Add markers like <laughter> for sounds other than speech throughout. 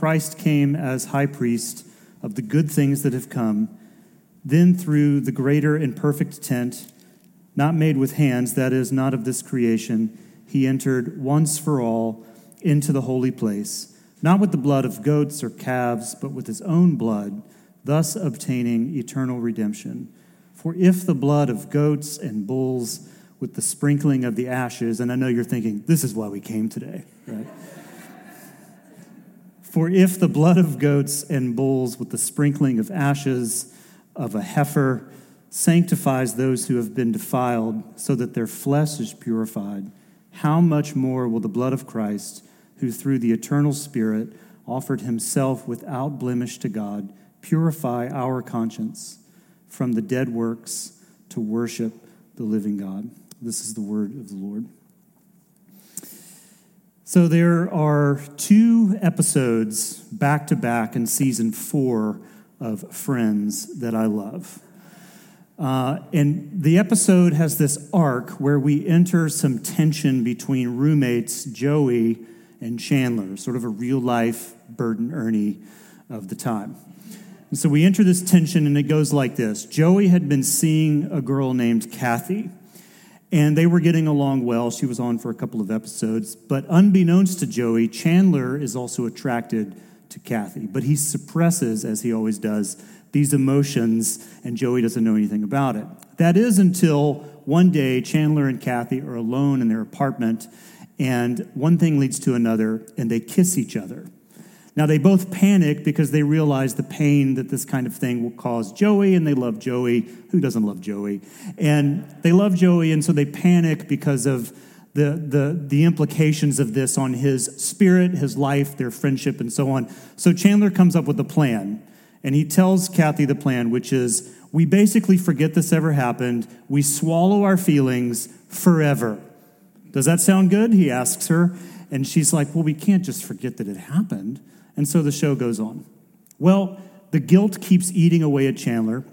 Christ came as high priest of the good things that have come. Then, through the greater and perfect tent, not made with hands, that is, not of this creation, he entered once for all into the holy place, not with the blood of goats or calves, but with his own blood, thus obtaining eternal redemption. For if the blood of goats and bulls, with the sprinkling of the ashes, and I know you're thinking, this is why we came today, right? For if the blood of goats and bulls with the sprinkling of ashes of a heifer sanctifies those who have been defiled, so that their flesh is purified, how much more will the blood of Christ, who through the eternal Spirit offered himself without blemish to God, purify our conscience from the dead works to worship the living God? This is the word of the Lord. So there are two episodes back to back in season four of Friends that I love. Uh, and the episode has this arc where we enter some tension between roommates Joey and Chandler, sort of a real life Bert and Ernie of the time. And so we enter this tension, and it goes like this Joey had been seeing a girl named Kathy. And they were getting along well. She was on for a couple of episodes. But unbeknownst to Joey, Chandler is also attracted to Kathy. But he suppresses, as he always does, these emotions, and Joey doesn't know anything about it. That is until one day Chandler and Kathy are alone in their apartment, and one thing leads to another, and they kiss each other. Now, they both panic because they realize the pain that this kind of thing will cause Joey, and they love Joey. Who doesn't love Joey? And they love Joey, and so they panic because of the, the, the implications of this on his spirit, his life, their friendship, and so on. So Chandler comes up with a plan, and he tells Kathy the plan, which is we basically forget this ever happened, we swallow our feelings forever. Does that sound good? He asks her. And she's like, Well, we can't just forget that it happened. And so the show goes on. Well, the guilt keeps eating away at Chandler.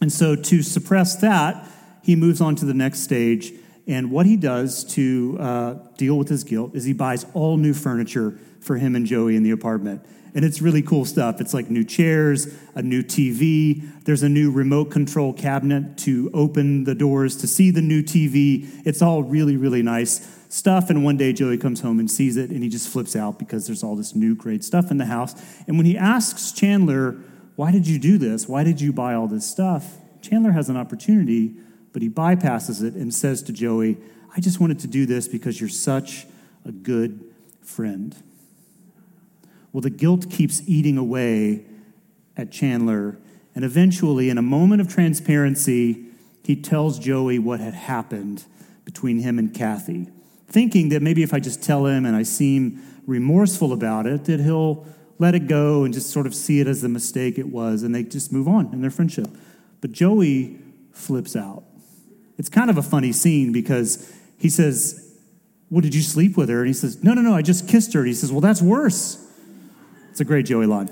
And so to suppress that, he moves on to the next stage. And what he does to uh, deal with his guilt is he buys all new furniture for him and Joey in the apartment. And it's really cool stuff. It's like new chairs, a new TV. There's a new remote control cabinet to open the doors to see the new TV. It's all really, really nice stuff. And one day Joey comes home and sees it and he just flips out because there's all this new great stuff in the house. And when he asks Chandler, Why did you do this? Why did you buy all this stuff? Chandler has an opportunity, but he bypasses it and says to Joey, I just wanted to do this because you're such a good friend. Well, the guilt keeps eating away at Chandler. And eventually, in a moment of transparency, he tells Joey what had happened between him and Kathy thinking that maybe if I just tell him and I seem remorseful about it, that he'll let it go and just sort of see it as the mistake it was, and they just move on in their friendship. But Joey flips out. It's kind of a funny scene because he says, Well, did you sleep with her? And he says, No, no, no, I just kissed her. And he says, Well, that's worse. It's a great Joey line.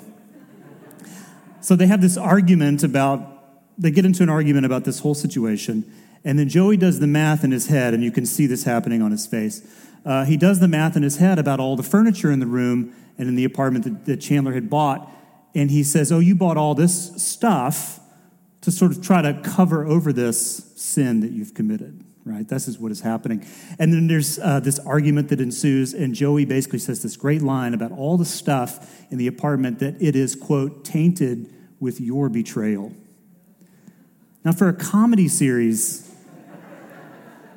So they have this argument about, they get into an argument about this whole situation. And then Joey does the math in his head, and you can see this happening on his face. Uh, he does the math in his head about all the furniture in the room and in the apartment that, that Chandler had bought. And he says, Oh, you bought all this stuff to sort of try to cover over this sin that you've committed, right? This is what is happening. And then there's uh, this argument that ensues, and Joey basically says this great line about all the stuff in the apartment that it is, quote, tainted with your betrayal. Now, for a comedy series,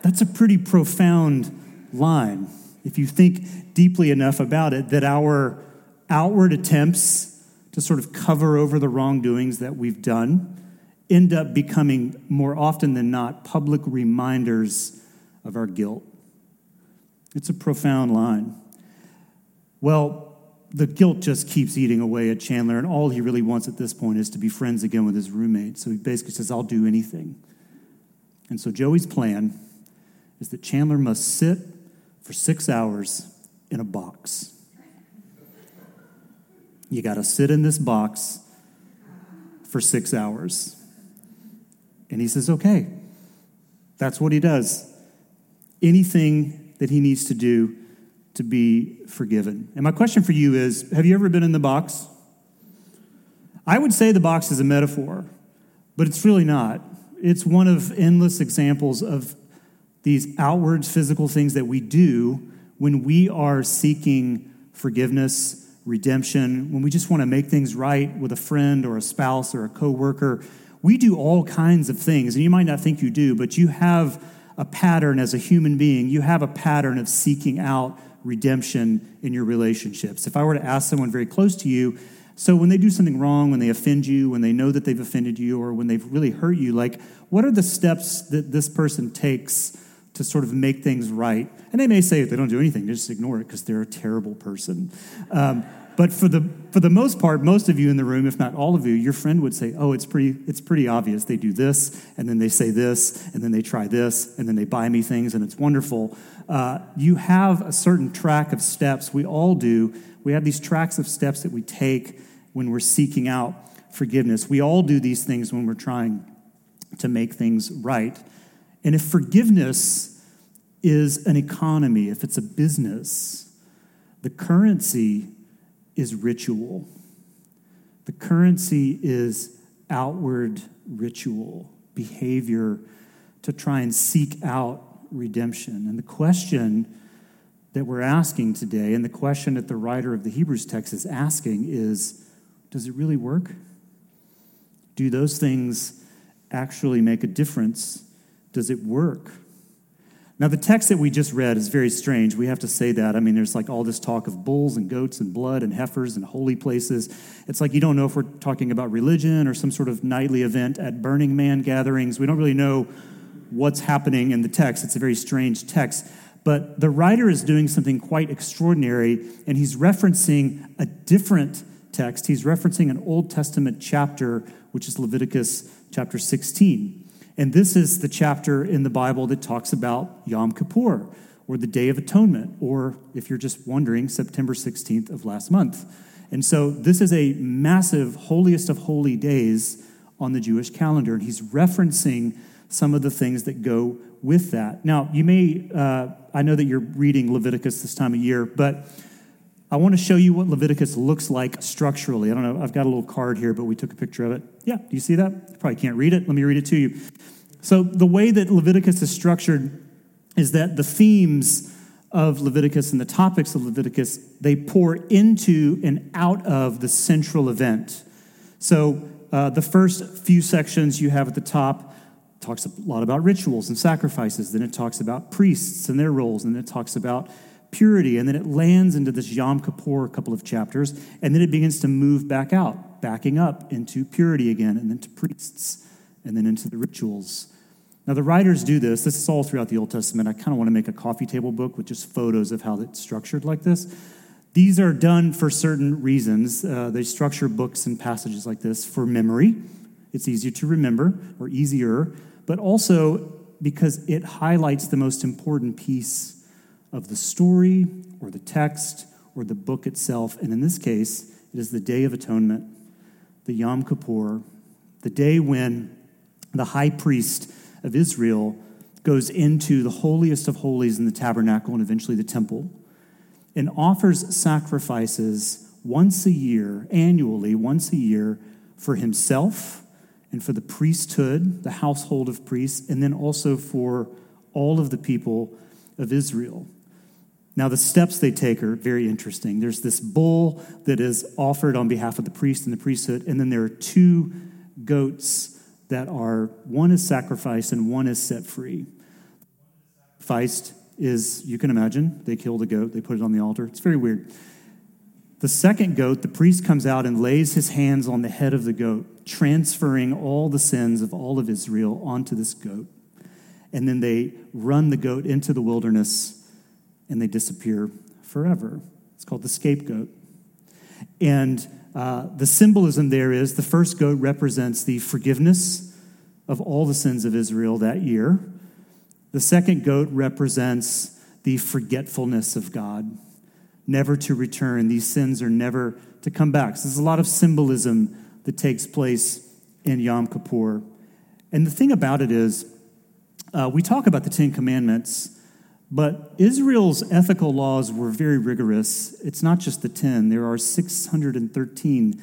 that's a pretty profound line if you think deeply enough about it that our outward attempts to sort of cover over the wrongdoings that we've done end up becoming more often than not public reminders of our guilt. It's a profound line. Well, the guilt just keeps eating away at Chandler, and all he really wants at this point is to be friends again with his roommate. So he basically says, I'll do anything. And so Joey's plan is that Chandler must sit for six hours in a box. You got to sit in this box for six hours. And he says, okay. That's what he does. Anything that he needs to do to be forgiven. And my question for you is Have you ever been in the box? I would say the box is a metaphor, but it's really not. It's one of endless examples of these outward physical things that we do when we are seeking forgiveness, redemption, when we just want to make things right with a friend or a spouse or a coworker. We do all kinds of things, and you might not think you do, but you have a pattern as a human being. You have a pattern of seeking out redemption in your relationships. If I were to ask someone very close to you, so when they do something wrong, when they offend you, when they know that they've offended you, or when they've really hurt you, like what are the steps that this person takes to sort of make things right? And they may say if they don't do anything, they just ignore it because they're a terrible person. Um, but for the for the most part, most of you in the room, if not all of you, your friend would say, "Oh, it's pretty it's pretty obvious. They do this, and then they say this, and then they try this, and then they buy me things, and it's wonderful." Uh, you have a certain track of steps. We all do. We have these tracks of steps that we take when we're seeking out forgiveness. We all do these things when we're trying to make things right. And if forgiveness is an economy, if it's a business, the currency is ritual. The currency is outward ritual, behavior to try and seek out redemption. And the question that we're asking today, and the question that the writer of the Hebrews text is asking, is does it really work? Do those things actually make a difference? Does it work? Now, the text that we just read is very strange. We have to say that. I mean, there's like all this talk of bulls and goats and blood and heifers and holy places. It's like you don't know if we're talking about religion or some sort of nightly event at Burning Man gatherings. We don't really know what's happening in the text. It's a very strange text. But the writer is doing something quite extraordinary, and he's referencing a different text, he's referencing an Old Testament chapter, which is Leviticus chapter 16. And this is the chapter in the Bible that talks about Yom Kippur, or the Day of Atonement, or if you're just wondering, September 16th of last month. And so this is a massive, holiest of holy days on the Jewish calendar. And he's referencing some of the things that go with that. Now, you may, uh, I know that you're reading Leviticus this time of year, but I want to show you what Leviticus looks like structurally. I don't know, I've got a little card here, but we took a picture of it. Yeah, do you see that? You probably can't read it. Let me read it to you. So, the way that Leviticus is structured is that the themes of Leviticus and the topics of Leviticus, they pour into and out of the central event. So, uh, the first few sections you have at the top talks a lot about rituals and sacrifices. Then it talks about priests and their roles. And then it talks about purity. And then it lands into this Yom Kippur couple of chapters, and then it begins to move back out, backing up into purity again, and then to priests, and then into the rituals. Now, the writers do this. This is all throughout the Old Testament. I kind of want to make a coffee table book with just photos of how it's structured like this. These are done for certain reasons. Uh, they structure books and passages like this for memory. It's easier to remember, or easier, but also because it highlights the most important piece of the story or the text or the book itself. And in this case, it is the Day of Atonement, the Yom Kippur, the day when the high priest of Israel goes into the holiest of holies in the tabernacle and eventually the temple and offers sacrifices once a year, annually, once a year, for himself and for the priesthood, the household of priests, and then also for all of the people of Israel. Now, the steps they take are very interesting. There's this bull that is offered on behalf of the priest and the priesthood, and then there are two goats that are one is sacrificed and one is set free. Feist is, you can imagine, they kill the goat, they put it on the altar. It's very weird. The second goat, the priest comes out and lays his hands on the head of the goat, transferring all the sins of all of Israel onto this goat. And then they run the goat into the wilderness and they disappear forever. It's called the scapegoat. And uh, the symbolism there is the first goat represents the forgiveness of all the sins of Israel that year. The second goat represents the forgetfulness of God, never to return. These sins are never to come back. So there's a lot of symbolism that takes place in Yom Kippur. And the thing about it is, uh, we talk about the Ten Commandments But Israel's ethical laws were very rigorous. It's not just the 10, there are 613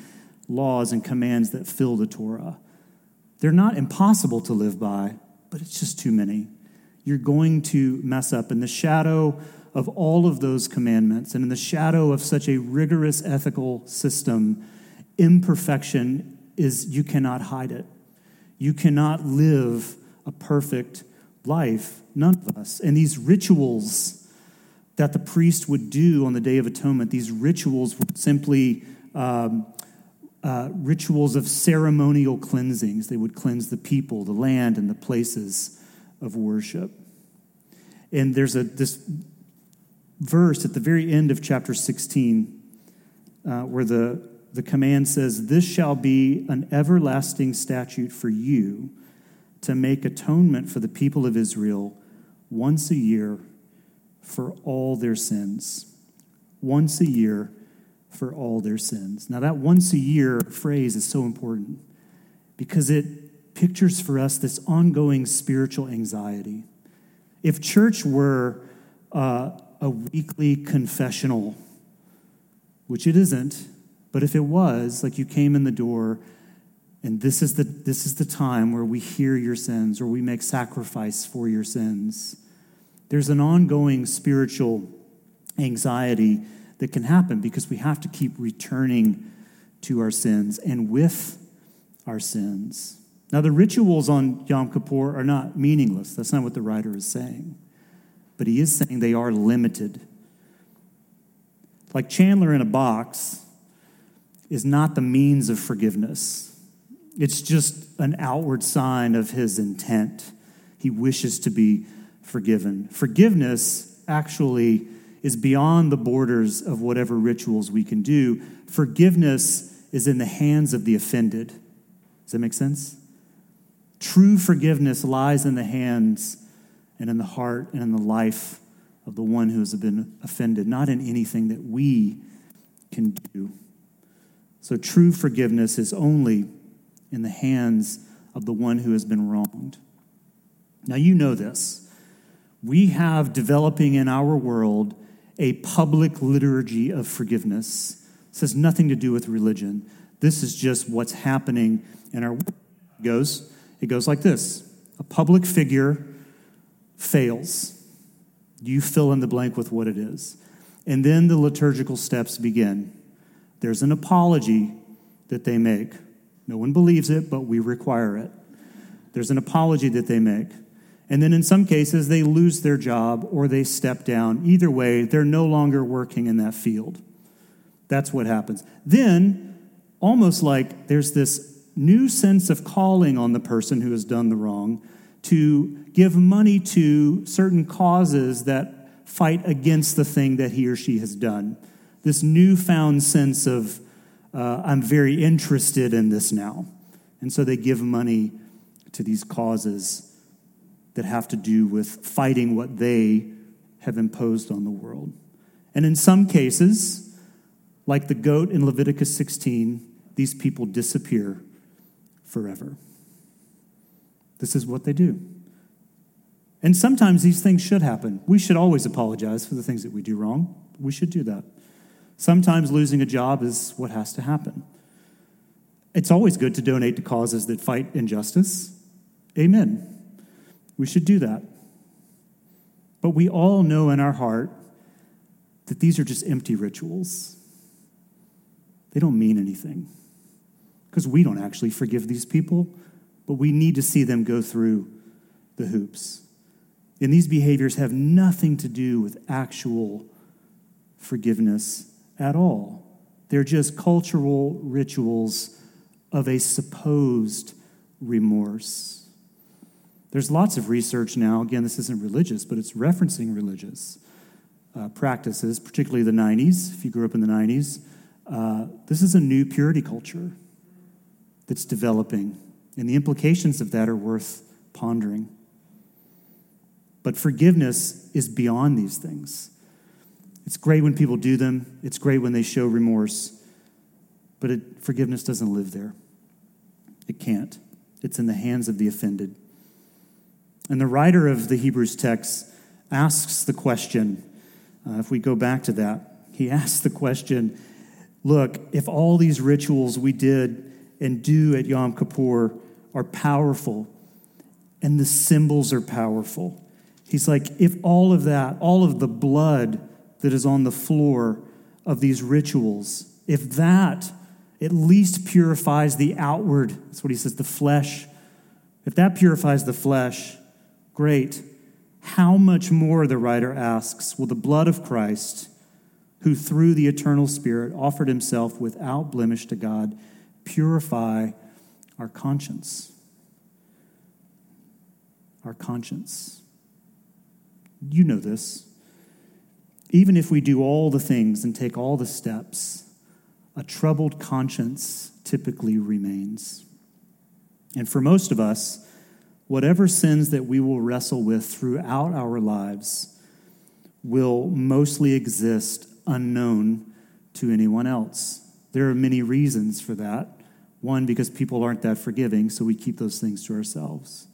laws and commands that fill the Torah. They're not impossible to live by, but it's just too many. You're going to mess up. In the shadow of all of those commandments and in the shadow of such a rigorous ethical system, imperfection is you cannot hide it. You cannot live a perfect life, none of us. And these rituals that the priest would do on the Day of Atonement, these rituals were simply um, uh, rituals of ceremonial cleansings. They would cleanse the people, the land, and the places of worship. And there's a this verse at the very end of chapter 16 uh, where the, the command says, This shall be an everlasting statute for you to make atonement for the people of Israel once a year for all their sins. Once a year for all their sins. Now, that once a year phrase is so important because it pictures for us this ongoing spiritual anxiety. If church were uh, a weekly confessional, which it isn't, but if it was, like you came in the door and this is the, this is the time where we hear your sins or we make sacrifice for your sins, there's an ongoing spiritual anxiety that can happen because we have to keep returning to our sins and with our sins. Now, the rituals on Yom Kippur are not meaningless. That's not what the writer is saying but he is saying they are limited. Like Chandler in a box is not the means of forgiveness, it's just an outward sign of his intent. He wishes to be forgiven. Forgiveness actually is beyond the borders of whatever rituals we can do. Forgiveness is in the hands of the offended. Does that make sense? True forgiveness lies in the hands and in the heart and in the life of the one who has been offended, not in anything that we can do. So true forgiveness is only in the hands of the one who has been wronged. Now, you know this. We have developing in our world a public liturgy of forgiveness. This has nothing to do with religion. This is just what's happening in our world. It goes, it goes like this a public figure fails. You fill in the blank with what it is. And then the liturgical steps begin. There's an apology that they make. No one believes it, but we require it. There's an apology that they make. And then in some cases, they lose their job or they step down. Either way, they're no longer working in that field. That's what happens. Then, almost like there's this new sense of calling on the person who has done the wrong to give money to certain causes that fight against the thing that he or she has done. This newfound sense of, uh, I'm very interested in this now. And so they give money to these causes that have to do with fighting what they have imposed on the world. And in some cases, like the goat in Leviticus 16, these people disappear forever. This is what they do. And sometimes these things should happen. We should always apologize for the things that we do wrong. We should do that. Sometimes losing a job is what has to happen. It's always good to donate to causes that fight injustice. Amen. We should do that. But we all know in our heart that these are just empty rituals. They don't mean anything because we don't actually forgive these people, but we need to see them go through the hoops. And these behaviors have nothing to do with actual forgiveness at all. They're just cultural rituals of a supposed remorse. There's lots of research now. Again, this isn't religious, but it's referencing religious uh, practices, particularly the 90s, if you grew up in the 90s. Uh, this is a new purity culture that's developing, and the implications of that are worth pondering. But forgiveness is beyond these things. It's great when people do them, it's great when they show remorse, but it, forgiveness doesn't live there. It can't. It's in the hands of the offended. And the writer of the Hebrews text asks the question uh, if we go back to that, he <laughs> asks the question look, if all these rituals we did and do at Yom Kippur are powerful and the symbols are powerful, he's like, if all of that, all of the blood that is on the floor of these rituals, if that at least purifies the outward, that's what he says, the flesh, if that purifies the flesh, great. How much more, the writer asks, will the blood of Christ, who through the eternal Spirit offered himself without blemish to God, purify our conscience? Our conscience. You know this. Even if we do all the things and take all the steps, a troubled conscience typically remains. And for most of us, whatever sins that we will wrestle with throughout our lives will mostly exist unknown to anyone else. There are many reasons for that. One, because people aren't that forgiving, so we keep those things to ourselves.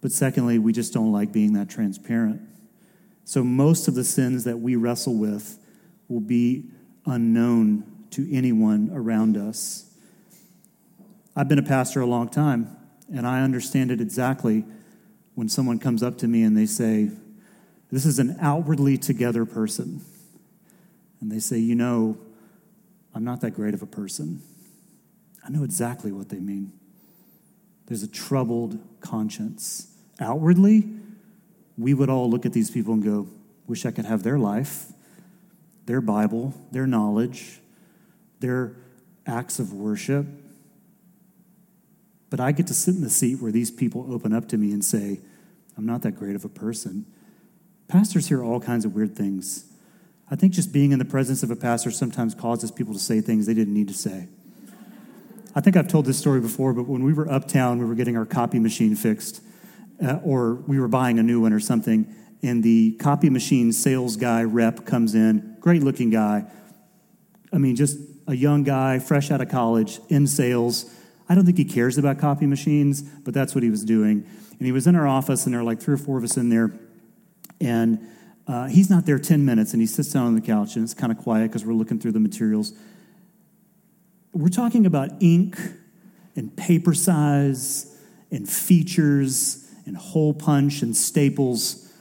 But secondly, we just don't like being that transparent. So most of the sins that we wrestle with will be unknown to anyone around us. I've been a pastor a long time. And I understand it exactly when someone comes up to me and they say, This is an outwardly together person. And they say, You know, I'm not that great of a person. I know exactly what they mean. There's a troubled conscience. Outwardly, we would all look at these people and go, Wish I could have their life, their Bible, their knowledge, their acts of worship, but I get to sit in the seat where these people open up to me and say, I'm not that great of a person. Pastors hear all kinds of weird things. I think just being in the presence of a pastor sometimes causes people to say things they didn't need to say. I think I've told this story before, but when we were uptown, we were getting our copy machine fixed, uh, or we were buying a new one or something, and the copy machine sales guy rep comes in, great looking guy. I mean, just a young guy, fresh out of college, in sales I don't think he cares about copy machines, but that's what he was doing. And he was in our office, and there are like three or four of us in there. And uh, he's not there 10 minutes, and he sits down on the couch, and it's kind of quiet because we're looking through the materials. We're talking about ink and paper size and features and hole punch and staples.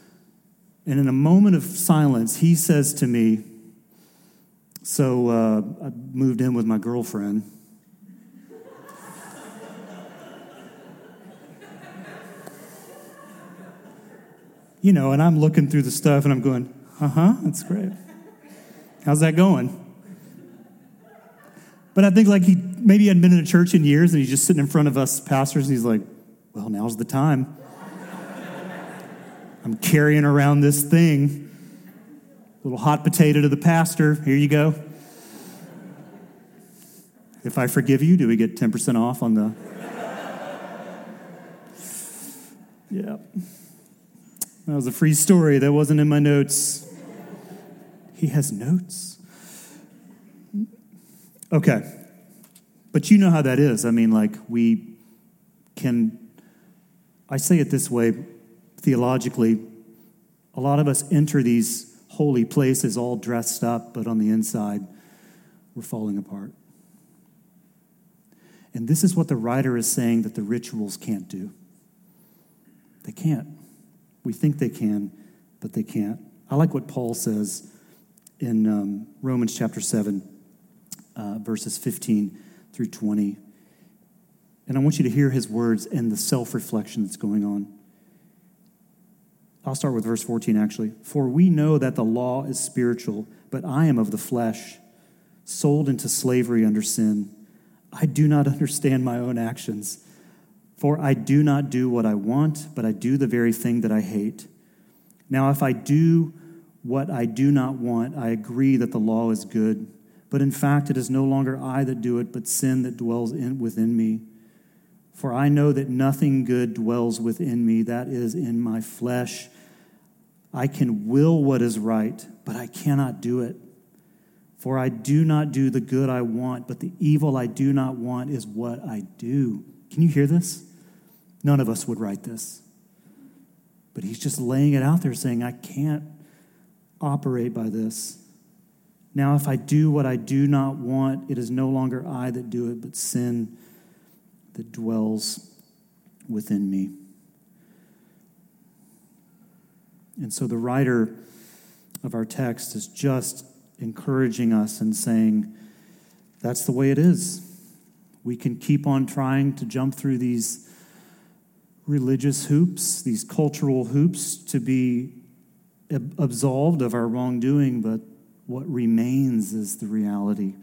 And in a moment of silence, he says to me, So uh, I moved in with my girlfriend. you know, and I'm looking through the stuff and I'm going, uh huh, that's great. How's that going? But I think like he maybe hadn't been in a church in years and he's just sitting in front of us pastors and he's like, well, now's the time. I'm carrying around this thing. Little hot potato to the pastor. Here you go. If I forgive you, do we get 10% off on the. <laughs> Yeah. That was a free story. That wasn't in my notes. He has notes. Okay. But you know how that is. I mean, like, we can, I say it this way theologically, a lot of us enter these holy places all dressed up, but on the inside, we're falling apart. And this is what the writer is saying that the rituals can't do. They can't. We think they can, but they can't. I like what Paul says in um, Romans chapter 7, uh, verses 15 through 20. And I want you to hear his words and the self reflection that's going on. I'll start with verse 14 actually. For we know that the law is spiritual, but I am of the flesh, sold into slavery under sin. I do not <laughs> understand my own actions. For I do not do what I want, but I do the very thing that I hate. Now, if I do what I do not want, I agree that the law is good. But in fact, it is no longer I that do it, but sin that dwells in, within me. For I know that nothing good dwells within me, that is, in my flesh. I can will what is right, but I cannot do it. For I do not do the good I want, but the evil I do not want is what I do. Can you hear this? None of us would write this. But he's just laying it out there saying, I can't operate by this. Now, if I do what I do not want, it is no longer I that do it, but sin that dwells within me. And so the writer of our text is just encouraging us and saying, that's the way it is. We can keep on trying to jump through these religious hoops, these cultural hoops, to be absolved of our wrongdoing, but what remains is the reality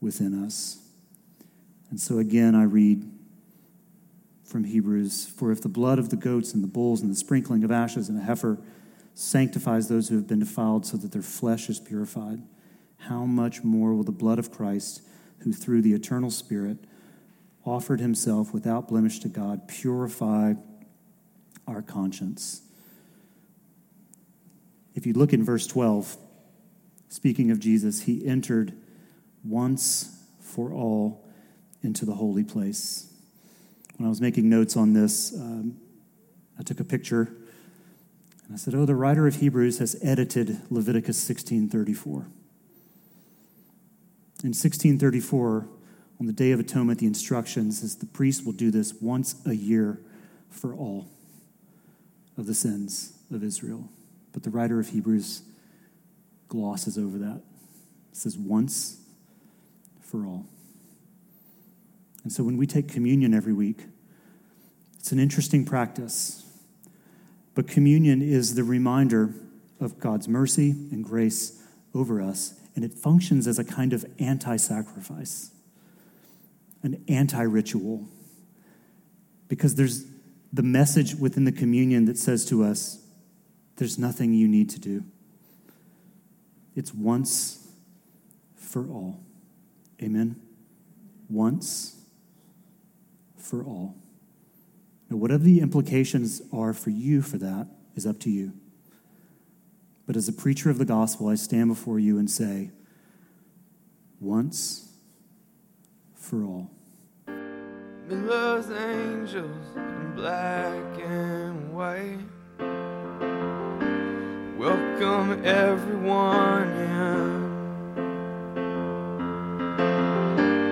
within us. And so again, I read from Hebrews For if the blood of the goats and the bulls and the sprinkling of ashes and a heifer sanctifies those who have been defiled so that their flesh is purified, how much more will the blood of Christ, who through the eternal Spirit offered himself without blemish to God, purify our conscience? If you look in verse 12, speaking of Jesus, he entered once for all into the holy place. When I was making notes on this, um, I took a picture and I said, "Oh, the writer of Hebrews has edited Leviticus 16:34." In 1634, on the Day of Atonement, the instructions is the priest will do this once a year for all of the sins of Israel. But the writer of Hebrews glosses over that. It says once for all. And so when we take communion every week, it's an interesting practice. But communion is the reminder of God's mercy and grace over us, and it functions as a kind of anti sacrifice, an anti ritual. Because there's the message within the communion that says to us, there's nothing you need to do. It's once for all. Amen? Once for all. Now, whatever the implications are for you for that is up to you. But as a preacher of the gospel, I stand before you and say, once for all. angels in black and white. Welcome everyone in.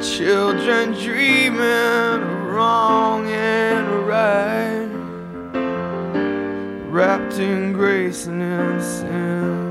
Children dreaming wrong and right, wrapped in grace and in sin.